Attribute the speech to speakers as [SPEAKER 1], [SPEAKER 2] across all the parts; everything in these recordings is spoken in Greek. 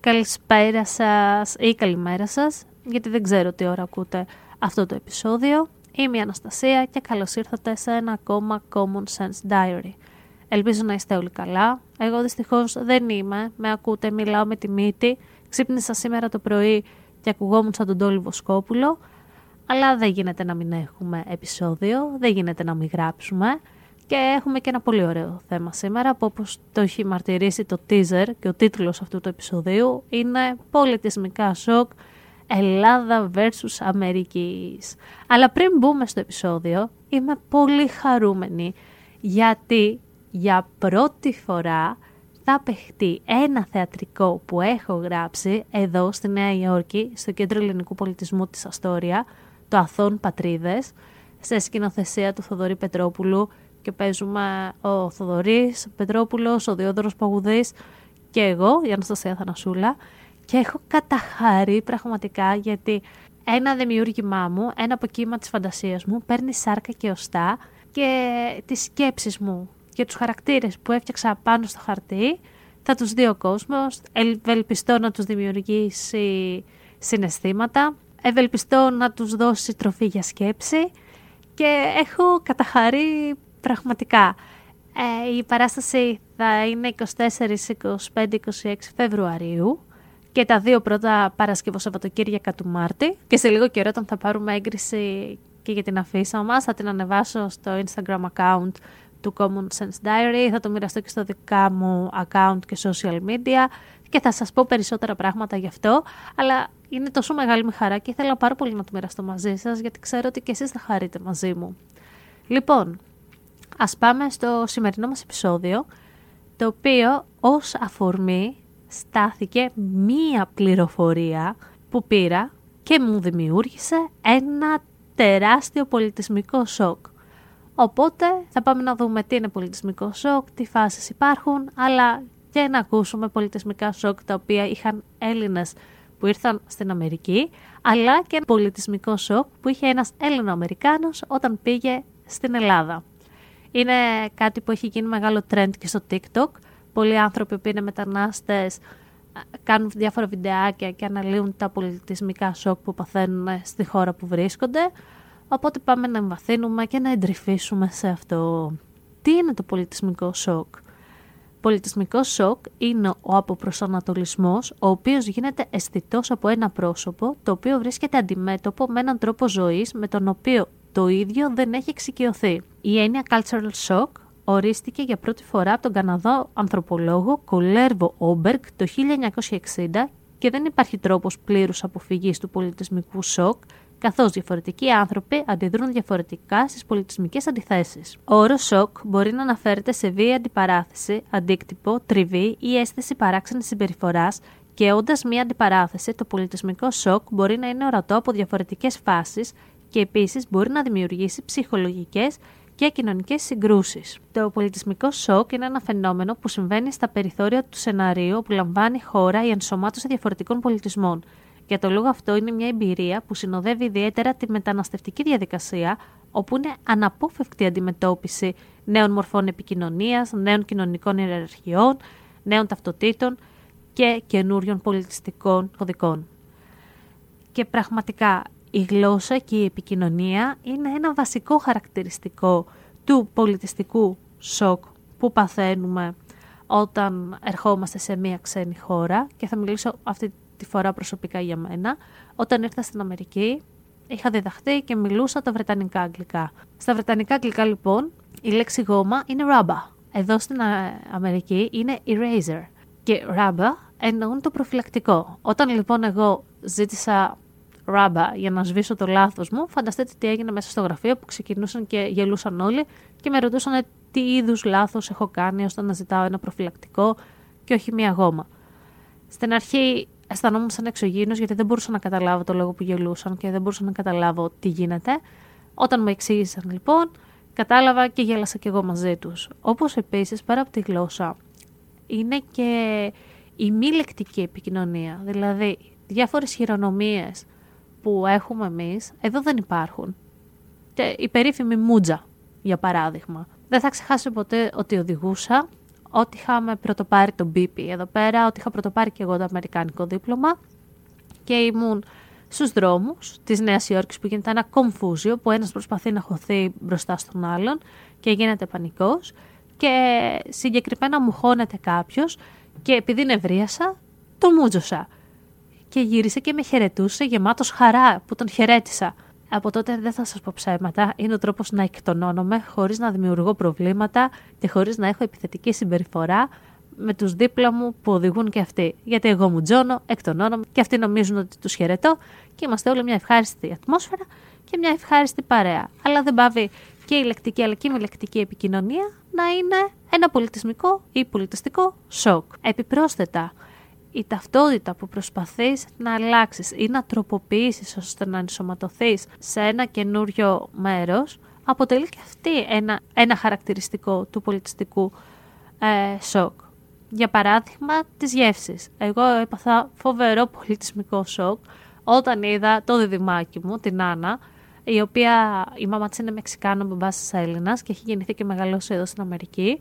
[SPEAKER 1] Καλησπέρα σας ή καλημέρα σας, γιατί δεν ξέρω τι ώρα ακούτε αυτό το επεισόδιο. Είμαι η Αναστασία και καλώς ήρθατε σε ένα ακόμα Common Sense Diary. Ελπίζω να είστε όλοι καλά. Εγώ δυστυχώς δεν είμαι. Με ακούτε, μιλάω με τη μύτη. Ξύπνησα σήμερα το πρωί και ακουγόμουν σαν τον Τόλι Βοσκόπουλο. Αλλά δεν γίνεται να μην έχουμε επεισόδιο, δεν γίνεται να μην γράψουμε. Και έχουμε και ένα πολύ ωραίο θέμα σήμερα που όπως το έχει μαρτυρήσει το teaser και ο τίτλος αυτού του επεισοδίου είναι πολιτισμικά σοκ Ελλάδα versus Αμερικής. Αλλά πριν μπούμε στο επεισόδιο είμαι πολύ χαρούμενη γιατί για πρώτη φορά θα παιχτεί ένα θεατρικό που έχω γράψει εδώ στη Νέα Υόρκη, στο Κέντρο Ελληνικού Πολιτισμού της Αστόρια, το Αθών Πατρίδες, σε σκηνοθεσία του Θοδωρή Πετρόπουλου και παίζουμε ο Θοδωρής Πετρόπουλος, ο Διόδωρος Παγουδής και εγώ, η Αναστασία Θανασούλα. Και έχω καταχάρει πραγματικά γιατί ένα δημιούργημά μου, ένα αποκύμα της φαντασίας μου παίρνει σάρκα και οστά και τις σκέψεις μου και τους χαρακτήρες που έφτιαξα πάνω στο χαρτί θα τους δει ο κόσμος, ευελπιστώ να τους δημιουργήσει συναισθήματα, ευελπιστώ να τους δώσει τροφή για σκέψη. Και έχω καταχαρεί πραγματικά. Ε, η παράσταση θα είναι 24, 25, 26 Φεβρουαρίου και τα δύο πρώτα Παρασκευό Σαββατοκύριακα του Μάρτη και σε λίγο καιρό όταν θα πάρουμε έγκριση και για την αφίσα μας θα την ανεβάσω στο Instagram account του Common Sense Diary, θα το μοιραστώ και στο δικά μου account και social media και θα σας πω περισσότερα πράγματα γι' αυτό, αλλά είναι τόσο μεγάλη μου χαρά και ήθελα πάρα πολύ να το μοιραστώ μαζί σας γιατί ξέρω ότι και εσείς θα χαρείτε μαζί μου. Λοιπόν, ας πάμε στο σημερινό μας επεισόδιο, το οποίο ως αφορμή στάθηκε μία πληροφορία που πήρα και μου δημιούργησε ένα τεράστιο πολιτισμικό σοκ. Οπότε θα πάμε να δούμε τι είναι πολιτισμικό σοκ, τι φάσεις υπάρχουν, αλλά και να ακούσουμε πολιτισμικά σοκ τα οποία είχαν Έλληνες που ήρθαν στην Αμερική, αλλά και πολιτισμικό σοκ που είχε ένας Έλληνο-Αμερικάνος όταν πήγε στην Ελλάδα. Είναι κάτι που έχει γίνει μεγάλο trend και στο TikTok. Πολλοί άνθρωποι που είναι μετανάστες κάνουν διάφορα βιντεάκια και αναλύουν τα πολιτισμικά σοκ που παθαίνουν στη χώρα που βρίσκονται. Οπότε πάμε να εμβαθύνουμε και να εντρυφήσουμε σε αυτό. Τι είναι το πολιτισμικό σοκ; Πολιτισμικό σοκ είναι ο αποπροσανατολισμός, ο οποίος γίνεται αισθητός από ένα πρόσωπο, το οποίο βρίσκεται αντιμέτωπο με έναν τρόπο ζωής με τον οποίο το ίδιο δεν έχει εξοικειωθεί. Η έννοια cultural shock ορίστηκε για πρώτη φορά από τον Καναδό ανθρωπολόγο Κολέρβο Όμπεργκ το 1960 και δεν υπάρχει τρόπος πλήρους αποφυγής του πολιτισμικού σοκ, καθώς διαφορετικοί άνθρωποι αντιδρούν διαφορετικά στις πολιτισμικές αντιθέσεις. Ο όρος σοκ μπορεί να αναφέρεται σε βία αντιπαράθεση, αντίκτυπο, τριβή ή αίσθηση παράξενης συμπεριφοράς και όντας μία αντιπαράθεση, το πολιτισμικό σοκ μπορεί να είναι ορατό από διαφορετικές φάσεις και επίσης μπορεί να δημιουργήσει ψυχολογικές και κοινωνικές συγκρούσεις. Το πολιτισμικό σοκ είναι ένα φαινόμενο που συμβαίνει στα περιθώρια του σενάριου που λαμβάνει χώρα η ενσωμάτωση διαφορετικών πολιτισμών. Για το λόγο αυτό είναι μια εμπειρία που συνοδεύει ιδιαίτερα τη μεταναστευτική διαδικασία, όπου είναι αναπόφευκτη αντιμετώπιση νέων μορφών επικοινωνίας, νέων κοινωνικών ιεραρχιών, νέων ταυτοτήτων και καινούριων πολιτιστικών κωδικών. Και πραγματικά η γλώσσα και η επικοινωνία είναι ένα βασικό χαρακτηριστικό του πολιτιστικού σοκ που παθαίνουμε όταν ερχόμαστε σε μια ξένη χώρα και θα μιλήσω αυτή τη φορά προσωπικά για μένα. Όταν ήρθα στην Αμερική είχα διδαχθεί και μιλούσα τα βρετανικά αγγλικά. Στα βρετανικά αγγλικά λοιπόν η λέξη γόμα είναι rubber. Εδώ στην Αμερική είναι eraser και rubber εννοούν το προφυλακτικό. Όταν λοιπόν εγώ ζήτησα ράμπα για να σβήσω το λάθος μου, φανταστείτε τι έγινε μέσα στο γραφείο που ξεκινούσαν και γελούσαν όλοι και με ρωτούσαν τι είδους λάθος έχω κάνει ώστε να ζητάω ένα προφυλακτικό και όχι μία γόμα. Στην αρχή αισθανόμουν σαν εξωγήινος γιατί δεν μπορούσα να καταλάβω το λόγο που γελούσαν και δεν μπορούσα να καταλάβω τι γίνεται. Όταν μου εξήγησαν λοιπόν, κατάλαβα και γέλασα κι εγώ μαζί τους. Όπως επίσης πέρα από τη γλώσσα είναι και η μη λεκτική επικοινωνία. Δηλαδή διάφορες χειρονομίες που έχουμε εμείς εδώ δεν υπάρχουν. Και η περίφημη μούτζα για παράδειγμα. Δεν θα ξεχάσω ποτέ ότι οδηγούσα ότι είχαμε πρωτοπάρει το BP εδώ πέρα, ότι είχα πρωτοπάρει και εγώ το αμερικάνικο δίπλωμα και ήμουν στους δρόμους της Νέας Υόρκης που γίνεται ένα κομφούζιο που ένας προσπαθεί να χωθεί μπροστά στον άλλον και γίνεται πανικός. Και συγκεκριμένα μου χώνεται κάποιος και επειδή νευρίασα, το μούτζωσα. Και γύρισε και με χαιρετούσε γεμάτος χαρά που τον χαιρέτησα. Από τότε δεν θα σας πω ψέματα, είναι ο τρόπος να εκτονώνομαι χωρίς να δημιουργώ προβλήματα και χωρίς να έχω επιθετική συμπεριφορά με τους δίπλα μου που οδηγούν και αυτοί. Γιατί εγώ μου τζώνω, εκτονώνομαι και αυτοί νομίζουν ότι τους χαιρετώ και είμαστε όλοι μια ευχάριστη ατμόσφαιρα και μια ευχάριστη παρέα. Αλλά δεν πάβει και η λεκτική αλλά και η μη λεκτική επικοινωνία να είναι ένα πολιτισμικό ή πολιτιστικό σοκ. Επιπρόσθετα, η ταυτότητα που προσπαθείς να αλλάξεις ή να τροποποιήσεις ώστε να ενσωματωθείς σε ένα καινούριο μέρος αποτελεί και αυτή ένα, ένα χαρακτηριστικό του πολιτιστικού ε, σοκ. Για παράδειγμα, τις γεύσεις. Εγώ έπαθα φοβερό πολιτισμικό σοκ όταν είδα το διδυμάκι μου, την Άννα, η οποία η μάμα της είναι Μεξικάνο, μπαμπάς Έλληνας και έχει γεννηθεί και μεγαλώσει εδώ στην Αμερική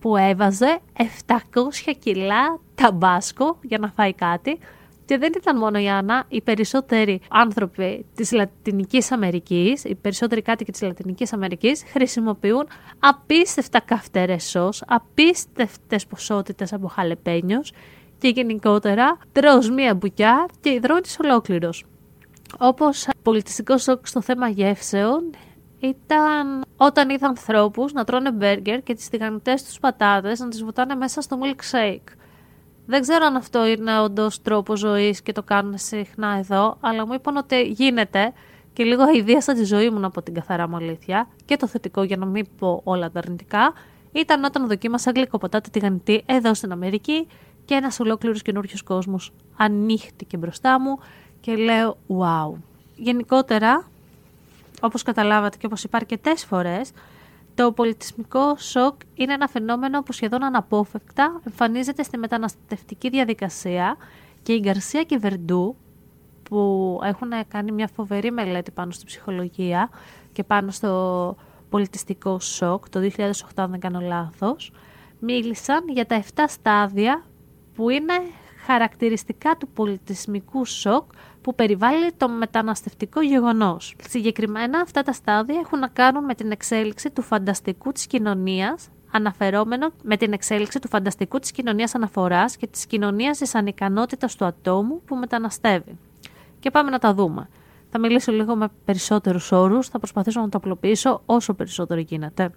[SPEAKER 1] που έβαζε 700 κιλά ταμπάσκο για να φάει κάτι. Και δεν ήταν μόνο η Άννα, οι περισσότεροι άνθρωποι της Λατινικής Αμερικής, οι περισσότεροι κάτοικοι της Λατινικής Αμερικής, χρησιμοποιούν απίστευτα καυτερές σο, απίστευτες ποσότητες από χαλεπένιος και γενικότερα τρως μία μπουκιά και υδρώνεις ολόκληρος. Όπως πολιτιστικός σοκ στο θέμα γεύσεων ήταν όταν είδα ανθρώπους να τρώνε μπέργκερ και τις τηγανιτές τους πατάτες να τις βουτάνε μέσα στο milkshake. Δεν ξέρω αν αυτό είναι όντως τρόπο ζωής και το κάνουν συχνά εδώ, αλλά μου είπαν ότι γίνεται και λίγο αηδίασα τη ζωή μου από την καθαρά μου αλήθεια και το θετικό για να μην πω όλα τα αρνητικά ήταν όταν δοκίμασα γλυκοποτάτη τηγανιτή εδώ στην Αμερική και ένας ολόκληρος καινούριο κόσμος ανοίχτηκε μπροστά μου και λέω wow. Γενικότερα όπως καταλάβατε και όπως είπα αρκετές φορές, το πολιτισμικό σοκ είναι ένα φαινόμενο που σχεδόν αναπόφευκτα εμφανίζεται στη μεταναστευτική διαδικασία και η Γκαρσία και η Βερντού που έχουν κάνει μια φοβερή μελέτη πάνω στη ψυχολογία και πάνω στο πολιτιστικό σοκ το 2008 αν δεν κάνω λάθος μίλησαν για τα 7 στάδια που είναι χαρακτηριστικά του πολιτισμικού σοκ που περιβάλλει το μεταναστευτικό γεγονός. Συγκεκριμένα αυτά τα στάδια έχουν να κάνουν με την εξέλιξη του φανταστικού της κοινωνίας αναφερόμενο με την εξέλιξη του φανταστικού της κοινωνίας αναφοράς και της κοινωνίας της ανικανότητας του ατόμου που μεταναστεύει. Και πάμε να τα δούμε. Θα μιλήσω λίγο με περισσότερους όρους, θα προσπαθήσω να το απλοποιήσω όσο περισσότερο γίνεται.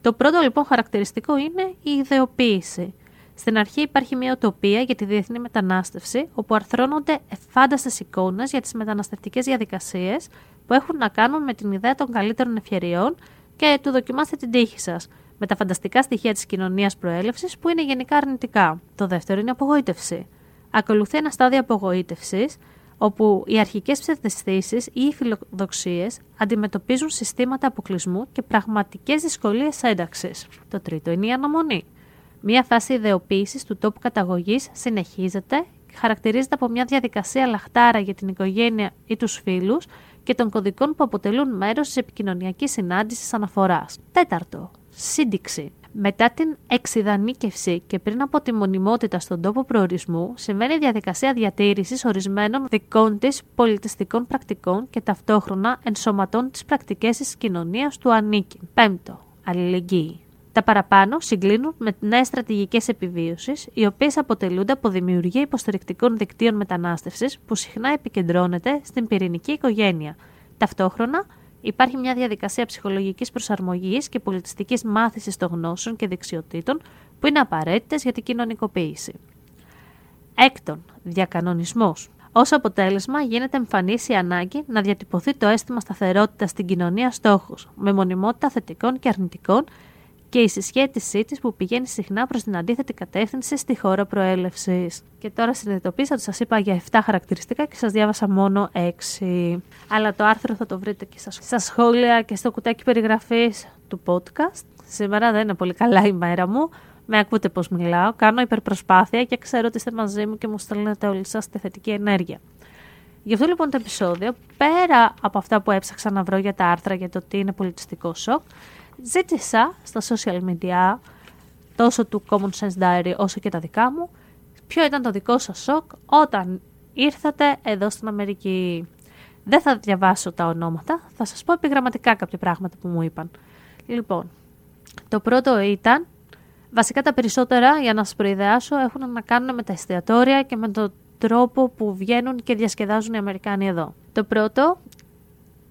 [SPEAKER 1] Το πρώτο λοιπόν χαρακτηριστικό είναι η ιδεοποίηση. Στην αρχή υπάρχει μια οτοπία για τη διεθνή μετανάστευση, όπου αρθρώνονται εφάνταστες εικόνες για τις μεταναστευτικές διαδικασίες που έχουν να κάνουν με την ιδέα των καλύτερων ευκαιριών και του δοκιμάστε την τύχη σας, με τα φανταστικά στοιχεία της κοινωνίας προέλευσης που είναι γενικά αρνητικά. Το δεύτερο είναι η απογοήτευση. Ακολουθεί ένα στάδιο απογοήτευσης, όπου οι αρχικές ψευδεστήσεις ή οι φιλοδοξίες αντιμετωπίζουν συστήματα αποκλεισμού και πραγματικές δυσκολίες ένταξης. Το τρίτο είναι η αναμονή. Μία φάση ιδεοποίησης του τόπου καταγωγής συνεχίζεται και χαρακτηρίζεται από μια διαδικασία λαχτάρα για την οικογένεια ή τους φίλους και των κωδικών που αποτελούν μέρος της επικοινωνιακής συνάντησης αναφοράς. Τέταρτο, σύνδεξη. Μετά την εξειδανίκευση και πριν από τη μονιμότητα στον τόπο προορισμού, συμβαίνει η διαδικασία διατήρησης ορισμένων δικών της πολιτιστικών πρακτικών και ταυτόχρονα ενσωματών τις πρακτικές της κοινωνίας του ανήκει. Πέμπτο, αλληλεγγύη. Τα παραπάνω συγκλίνουν με νέες στρατηγικές επιβίωσης, οι οποίες αποτελούνται από δημιουργία υποστηρικτικών δικτύων μετανάστευσης που συχνά επικεντρώνεται στην πυρηνική οικογένεια. Ταυτόχρονα, υπάρχει μια διαδικασία ψυχολογικής προσαρμογής και πολιτιστικής μάθησης των γνώσεων και δεξιοτήτων που είναι απαραίτητες για την κοινωνικοποίηση. Έκτον, διακανονισμός. Ω αποτέλεσμα, γίνεται εμφανής η ανάγκη να διατυπωθεί το αίσθημα σταθερότητας στην κοινωνία στόχους, με μονιμότητα θετικών και αρνητικών και η συσχέτισή της που πηγαίνει συχνά προς την αντίθετη κατεύθυνση στη χώρα προέλευσης. Και τώρα συνειδητοποίησα ότι σας είπα για 7 χαρακτηριστικά και σας διάβασα μόνο 6. Αλλά το άρθρο θα το βρείτε και στα σχόλια και στο κουτάκι περιγραφής του podcast. Σήμερα δεν είναι πολύ καλά η μέρα μου. Με ακούτε πώς μιλάω. Κάνω υπερπροσπάθεια και ξέρω ότι είστε μαζί μου και μου στέλνετε όλοι σας τη θετική ενέργεια. Γι' αυτό λοιπόν το επεισόδιο, πέρα από αυτά που έψαξα να βρω για τα άρθρα για το τι είναι πολιτιστικό σοκ, ζήτησα στα social media, τόσο του Common Sense Diary όσο και τα δικά μου, ποιο ήταν το δικό σας σοκ όταν ήρθατε εδώ στην Αμερική; Δεν θα διαβάσω τα ονόματα, θα σας πω επιγραμματικά κάποια πράγματα που μου είπαν. Λοιπόν, το πρώτο ήταν, βασικά τα περισσότερα, για να σας προειδεάσω, έχουν να κάνουν με τα εστιατόρια και με τον τρόπο που βγαίνουν και διασκεδάζουν οι Αμερικάνοι εδώ. Το πρώτο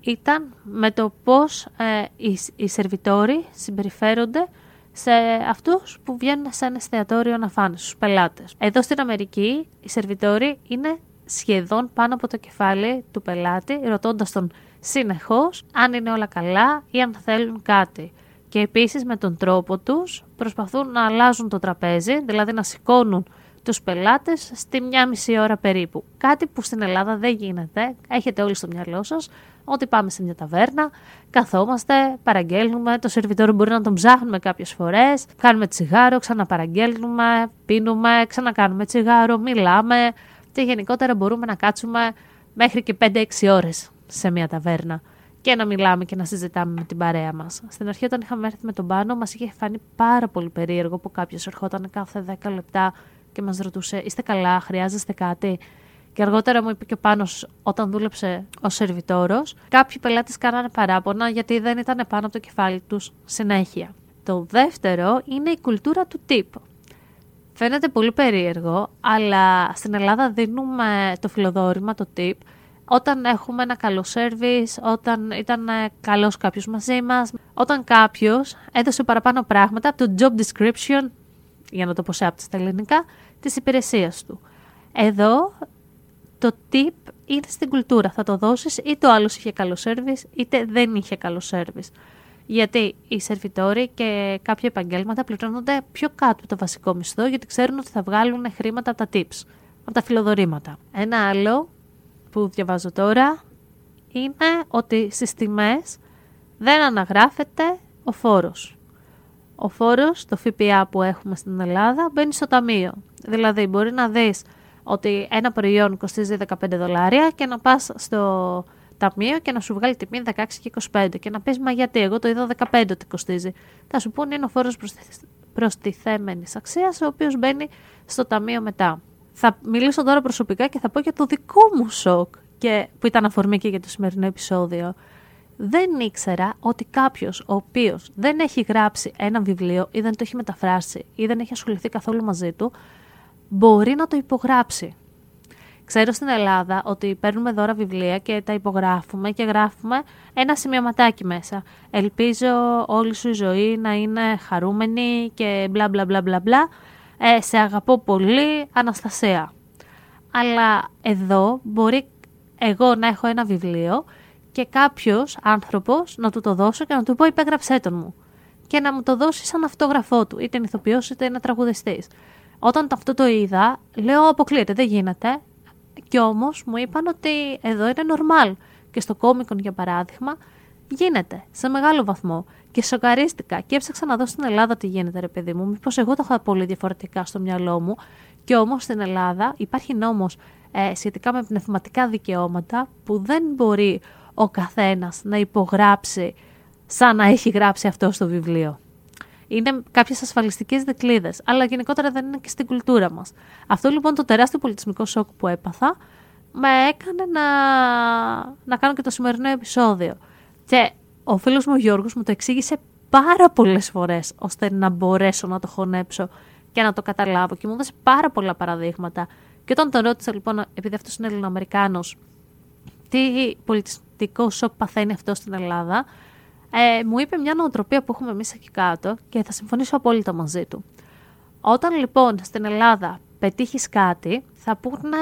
[SPEAKER 1] ήταν με το πώς ε, οι, οι σερβιτόροι συμπεριφέρονται σε αυτούς που βγαίνουν σε ένα εστιατόριο να φάνε, στους πελάτες. Εδώ στην Αμερική οι σερβιτόροι είναι σχεδόν πάνω από το κεφάλι του πελάτη, ρωτώντας τον συνεχώς αν είναι όλα καλά ή αν θέλουν κάτι. Και επίσης με τον τρόπο τους προσπαθούν να αλλάζουν το τραπέζι, δηλαδή να σηκώνουν τους πελάτες στη μια μισή ώρα περίπου. Κάτι που στην Ελλάδα δεν γίνεται. Έχετε όλοι στο μυαλό σας ότι πάμε σε μια ταβέρνα, καθόμαστε, παραγγέλνουμε, το σερβιτόριο μπορεί να τον ψάχνουμε κάποιες φορές, κάνουμε τσιγάρο, ξαναπαραγγέλνουμε, πίνουμε, ξανακάνουμε τσιγάρο, μιλάμε και γενικότερα μπορούμε να κάτσουμε μέχρι και 5-6 ώρες σε μια ταβέρνα και να μιλάμε και να συζητάμε με την παρέα μας. Στην αρχή, όταν είχαμε έρθει με τον πάνω, μας είχε φανεί πάρα πολύ περίεργο που κάποιος ερχόταν κάθε 10 λεπτά και μας ρωτούσε: Είστε καλά, χρειάζεστε κάτι; Και αργότερα μου είπε και ο πάνω, όταν δούλεψε ω σερβιτόρος, κάποιοι πελάτες κάνανε παράπονα γιατί δεν ήταν πάνω από το κεφάλι τους συνέχεια. Το δεύτερο είναι η κουλτούρα του τύπου. Φαίνεται πολύ περίεργο, αλλά στην Ελλάδα δίνουμε το φιλοδόρημα, το tip, όταν έχουμε ένα καλό service, όταν ήταν καλός κάποιος μαζί μας, όταν κάποιος έδωσε παραπάνω πράγματα από το job description, για να το πω σε στα ελληνικά, της υπηρεσίας του. Εδώ το tip είναι στην κουλτούρα. Θα το δώσεις είτε ο άλλος είχε καλό service είτε δεν είχε καλό service. Γιατί οι σερβιτόροι και κάποια επαγγέλματα πληρώνονται πιο κάτω από το βασικό μισθό γιατί ξέρουν ότι θα βγάλουν χρήματα από τα tips, από τα φιλοδορήματα. Ένα άλλο που διαβάζω τώρα είναι ότι στις τιμές δεν αναγράφεται ο φόρος. Ο φόρος, το ΦΠΑ που έχουμε στην Ελλάδα, μπαίνει στο ταμείο. Δηλαδή μπορεί να δεις ότι ένα προϊόν κοστίζει 15 δολάρια και να πας στο ταμείο και να σου βγάλει τιμή 16 και 25 και να πεις μα γιατί εγώ το είδα 15 ότι κοστίζει. Θα σου πούνε είναι ο φόρος προστιθέμενης αξίας ο οποίος μπαίνει στο ταμείο μετά. Θα μιλήσω τώρα προσωπικά και θα πω για το δικό μου σοκ και, που ήταν αφορμή και για το σημερινό επεισόδιο. Δεν ήξερα ότι κάποιος ο οποίος δεν έχει γράψει ένα βιβλίο ή δεν το έχει μεταφράσει ή δεν έχει ασχοληθεί καθόλου μαζί του, μπορεί να το υπογράψει. Ξέρω στην Ελλάδα ότι παίρνουμε δώρα βιβλία και τα υπογράφουμε και γράφουμε ένα σημειωματάκι μέσα. Ελπίζω όλη σου η ζωή να είναι χαρούμενη και μπλα μπλα μπλα μπλα μπλα. Ε, σε αγαπώ πολύ, Αναστασία. Αλλά εδώ μπορεί εγώ να έχω ένα βιβλίο και κάποιος άνθρωπος να του το δώσω και να του πω υπέγραψέ τον μου. Και να μου το δώσει σαν αυτόγραφό του, είτε είναι ηθοποιός είτε είναι τραγουδιστής. Όταν αυτό το είδα, λέω αποκλείεται, δεν γίνεται. Και όμως μου είπαν ότι εδώ είναι normal. Και στο κόμικον, για παράδειγμα, γίνεται σε μεγάλο βαθμό. Και σοκαρίστηκα και έψαξα να δω στην Ελλάδα τι γίνεται, ρε παιδί μου. Μήπως εγώ το είχα πολύ διαφορετικά στο μυαλό μου. Και όμως στην Ελλάδα υπάρχει νόμος ε, σχετικά με πνευματικά δικαιώματα που δεν μπορεί ο καθένας να υπογράψει σαν να έχει γράψει αυτό στο βιβλίο. Είναι κάποιες ασφαλιστικές δικλείδε, αλλά γενικότερα δεν είναι και στην κουλτούρα μας. Αυτό λοιπόν το τεράστιο πολιτισμικό σοκ που έπαθα με έκανε να, να κάνω και το σημερινό επεισόδιο. Και ο φίλος μου ο Γιώργος μου το εξήγησε πάρα πολλές φορές ώστε να μπορέσω να το χωνέψω και να το καταλάβω και μου έδωσε πάρα πολλά παραδείγματα. Και όταν τον ρώτησα λοιπόν, επειδή αυτός είναι Ελληνοαμερικάνος, τι πολιτιστικό σοκ παθαίνει αυτό στην Ελλάδα, ε, μου είπε μια νοοτροπία που έχουμε εμείς εκεί κάτω και θα συμφωνήσω απόλυτα μαζί του. Όταν λοιπόν στην Ελλάδα πετύχεις κάτι, θα πούνε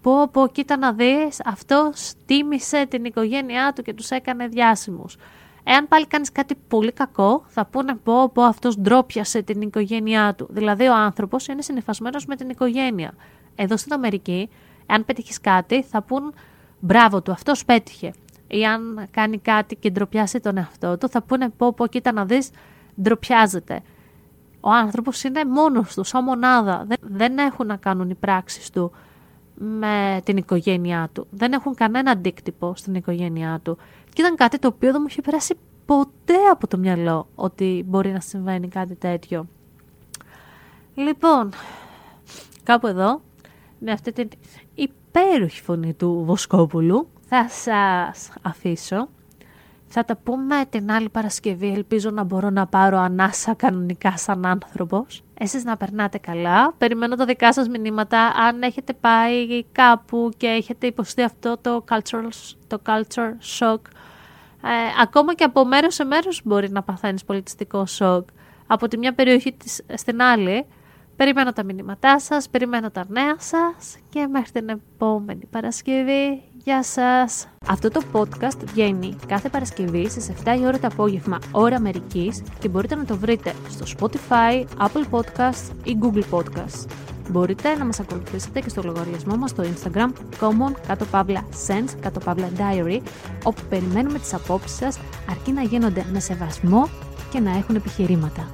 [SPEAKER 1] πω πω κοίτα να δεις, αυτός τίμησε την οικογένειά του και τους έκανε διάσημους. Εάν πάλι κάνεις κάτι πολύ κακό, θα πούνε πω, πω αυτός ντρόπιασε την οικογένειά του. Δηλαδή, ο άνθρωπος είναι συνηθισμένο με την οικογένεια. Εδώ στην Αμερική, εάν πετύχεις κάτι, θα πούν μπράβο του, αυτός πέτυχε. Ή αν κάνει κάτι και ντροπιάσει τον εαυτό του, θα πούνε πω, πω, κοίτα να δεις, ντροπιάζεται. Ο άνθρωπος είναι μόνος του, σαν μονάδα. Δεν έχουν να κάνουν οι πράξεις του με την οικογένειά του. Δεν έχουν κανένα αντίκτυπο στην οικογένειά του. Και ήταν κάτι το οποίο δεν μου είχε περάσει ποτέ από το μυαλό ότι μπορεί να συμβαίνει κάτι τέτοιο. Λοιπόν, κάπου εδώ, με αυτή την υπέροχη φωνή του Βοσκόπουλου, θα σας αφήσω. Θα τα πούμε την άλλη Παρασκευή. Ελπίζω να μπορώ να πάρω ανάσα κανονικά σαν άνθρωπος. Εσείς να περνάτε καλά. Περιμένω τα δικά σας μηνύματα. Αν έχετε πάει κάπου και έχετε υποστεί αυτό το culture, το culture shock, ε, ακόμα και από μέρος σε μέρος μπορεί να παθαίνεις πολιτιστικό σοκ. Από τη μια περιοχή της, στην άλλη, περιμένω τα μηνύματά σας, περιμένω τα νέα σας και μέχρι την επόμενη Παρασκευή. Γεια σας! Αυτό το podcast βγαίνει κάθε Παρασκευή στις 7 η ώρα το απόγευμα, ώρα Αμερικής και μπορείτε να το βρείτε στο Spotify, Apple Podcasts ή Google Podcasts. Μπορείτε να μας ακολουθήσετε και στο λογαριασμό μας στο Instagram common κάτω παύλα sense κάτω παύλα diary όπου περιμένουμε τις απόψεις σας αρκεί να γίνονται με σεβασμό και να έχουν επιχειρήματα.